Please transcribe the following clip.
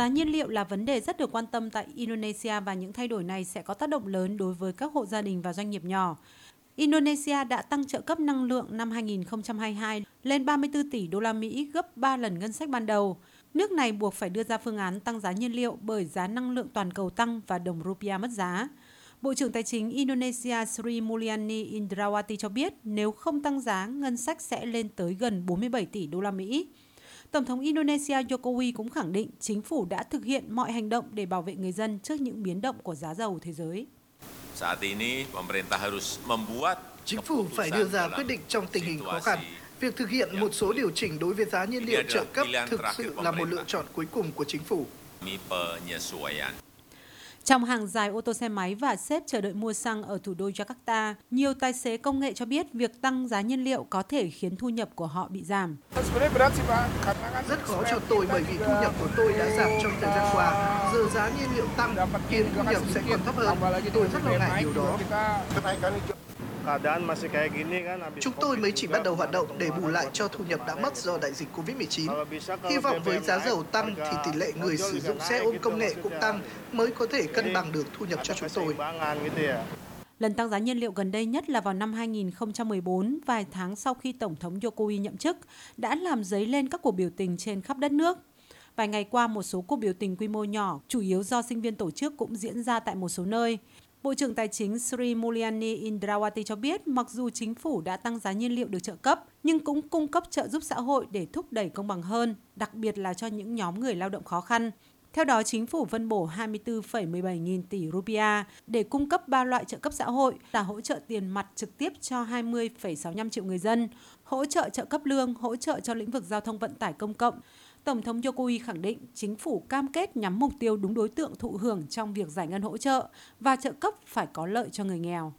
Giá nhiên liệu là vấn đề rất được quan tâm tại Indonesia và những thay đổi này sẽ có tác động lớn đối với các hộ gia đình và doanh nghiệp nhỏ. Indonesia đã tăng trợ cấp năng lượng năm 2022 lên 34 tỷ đô la Mỹ, gấp 3 lần ngân sách ban đầu. Nước này buộc phải đưa ra phương án tăng giá nhiên liệu bởi giá năng lượng toàn cầu tăng và đồng rupiah mất giá. Bộ trưởng Tài chính Indonesia Sri Mulyani Indrawati cho biết nếu không tăng giá, ngân sách sẽ lên tới gần 47 tỷ đô la Mỹ. Tổng thống Indonesia Jokowi cũng khẳng định chính phủ đã thực hiện mọi hành động để bảo vệ người dân trước những biến động của giá dầu thế giới. Chính phủ phải đưa ra quyết định trong tình hình khó khăn. Việc thực hiện một số điều chỉnh đối với giá nhiên liệu trợ cấp thực sự là một lựa chọn cuối cùng của chính phủ. Trong hàng dài ô tô xe máy và xếp chờ đợi mua xăng ở thủ đô Jakarta, nhiều tài xế công nghệ cho biết việc tăng giá nhiên liệu có thể khiến thu nhập của họ bị giảm. Rất khó cho tôi bởi vì thu nhập của tôi đã giảm trong thời gian qua. Giờ giá nhiên liệu tăng khiến thu nhập sẽ còn thấp hơn. Tôi rất lo ngại điều đó. Chúng tôi mới chỉ bắt đầu hoạt động để bù lại cho thu nhập đã mất do đại dịch Covid-19. Hy vọng với giá dầu tăng thì tỷ lệ người sử dụng xe ôm công nghệ cũng tăng mới có thể cân bằng được thu nhập cho chúng tôi. Lần tăng giá nhiên liệu gần đây nhất là vào năm 2014, vài tháng sau khi Tổng thống Jokowi nhậm chức, đã làm dấy lên các cuộc biểu tình trên khắp đất nước. Vài ngày qua, một số cuộc biểu tình quy mô nhỏ, chủ yếu do sinh viên tổ chức cũng diễn ra tại một số nơi. Bộ trưởng Tài chính Sri Mulyani Indrawati cho biết mặc dù chính phủ đã tăng giá nhiên liệu được trợ cấp, nhưng cũng cung cấp trợ giúp xã hội để thúc đẩy công bằng hơn, đặc biệt là cho những nhóm người lao động khó khăn. Theo đó, chính phủ phân bổ 24,17 nghìn tỷ rupia để cung cấp ba loại trợ cấp xã hội là hỗ trợ tiền mặt trực tiếp cho 20,65 triệu người dân, hỗ trợ trợ cấp lương, hỗ trợ cho lĩnh vực giao thông vận tải công cộng, Tổng thống Yokoi khẳng định chính phủ cam kết nhắm mục tiêu đúng đối tượng thụ hưởng trong việc giải ngân hỗ trợ và trợ cấp phải có lợi cho người nghèo.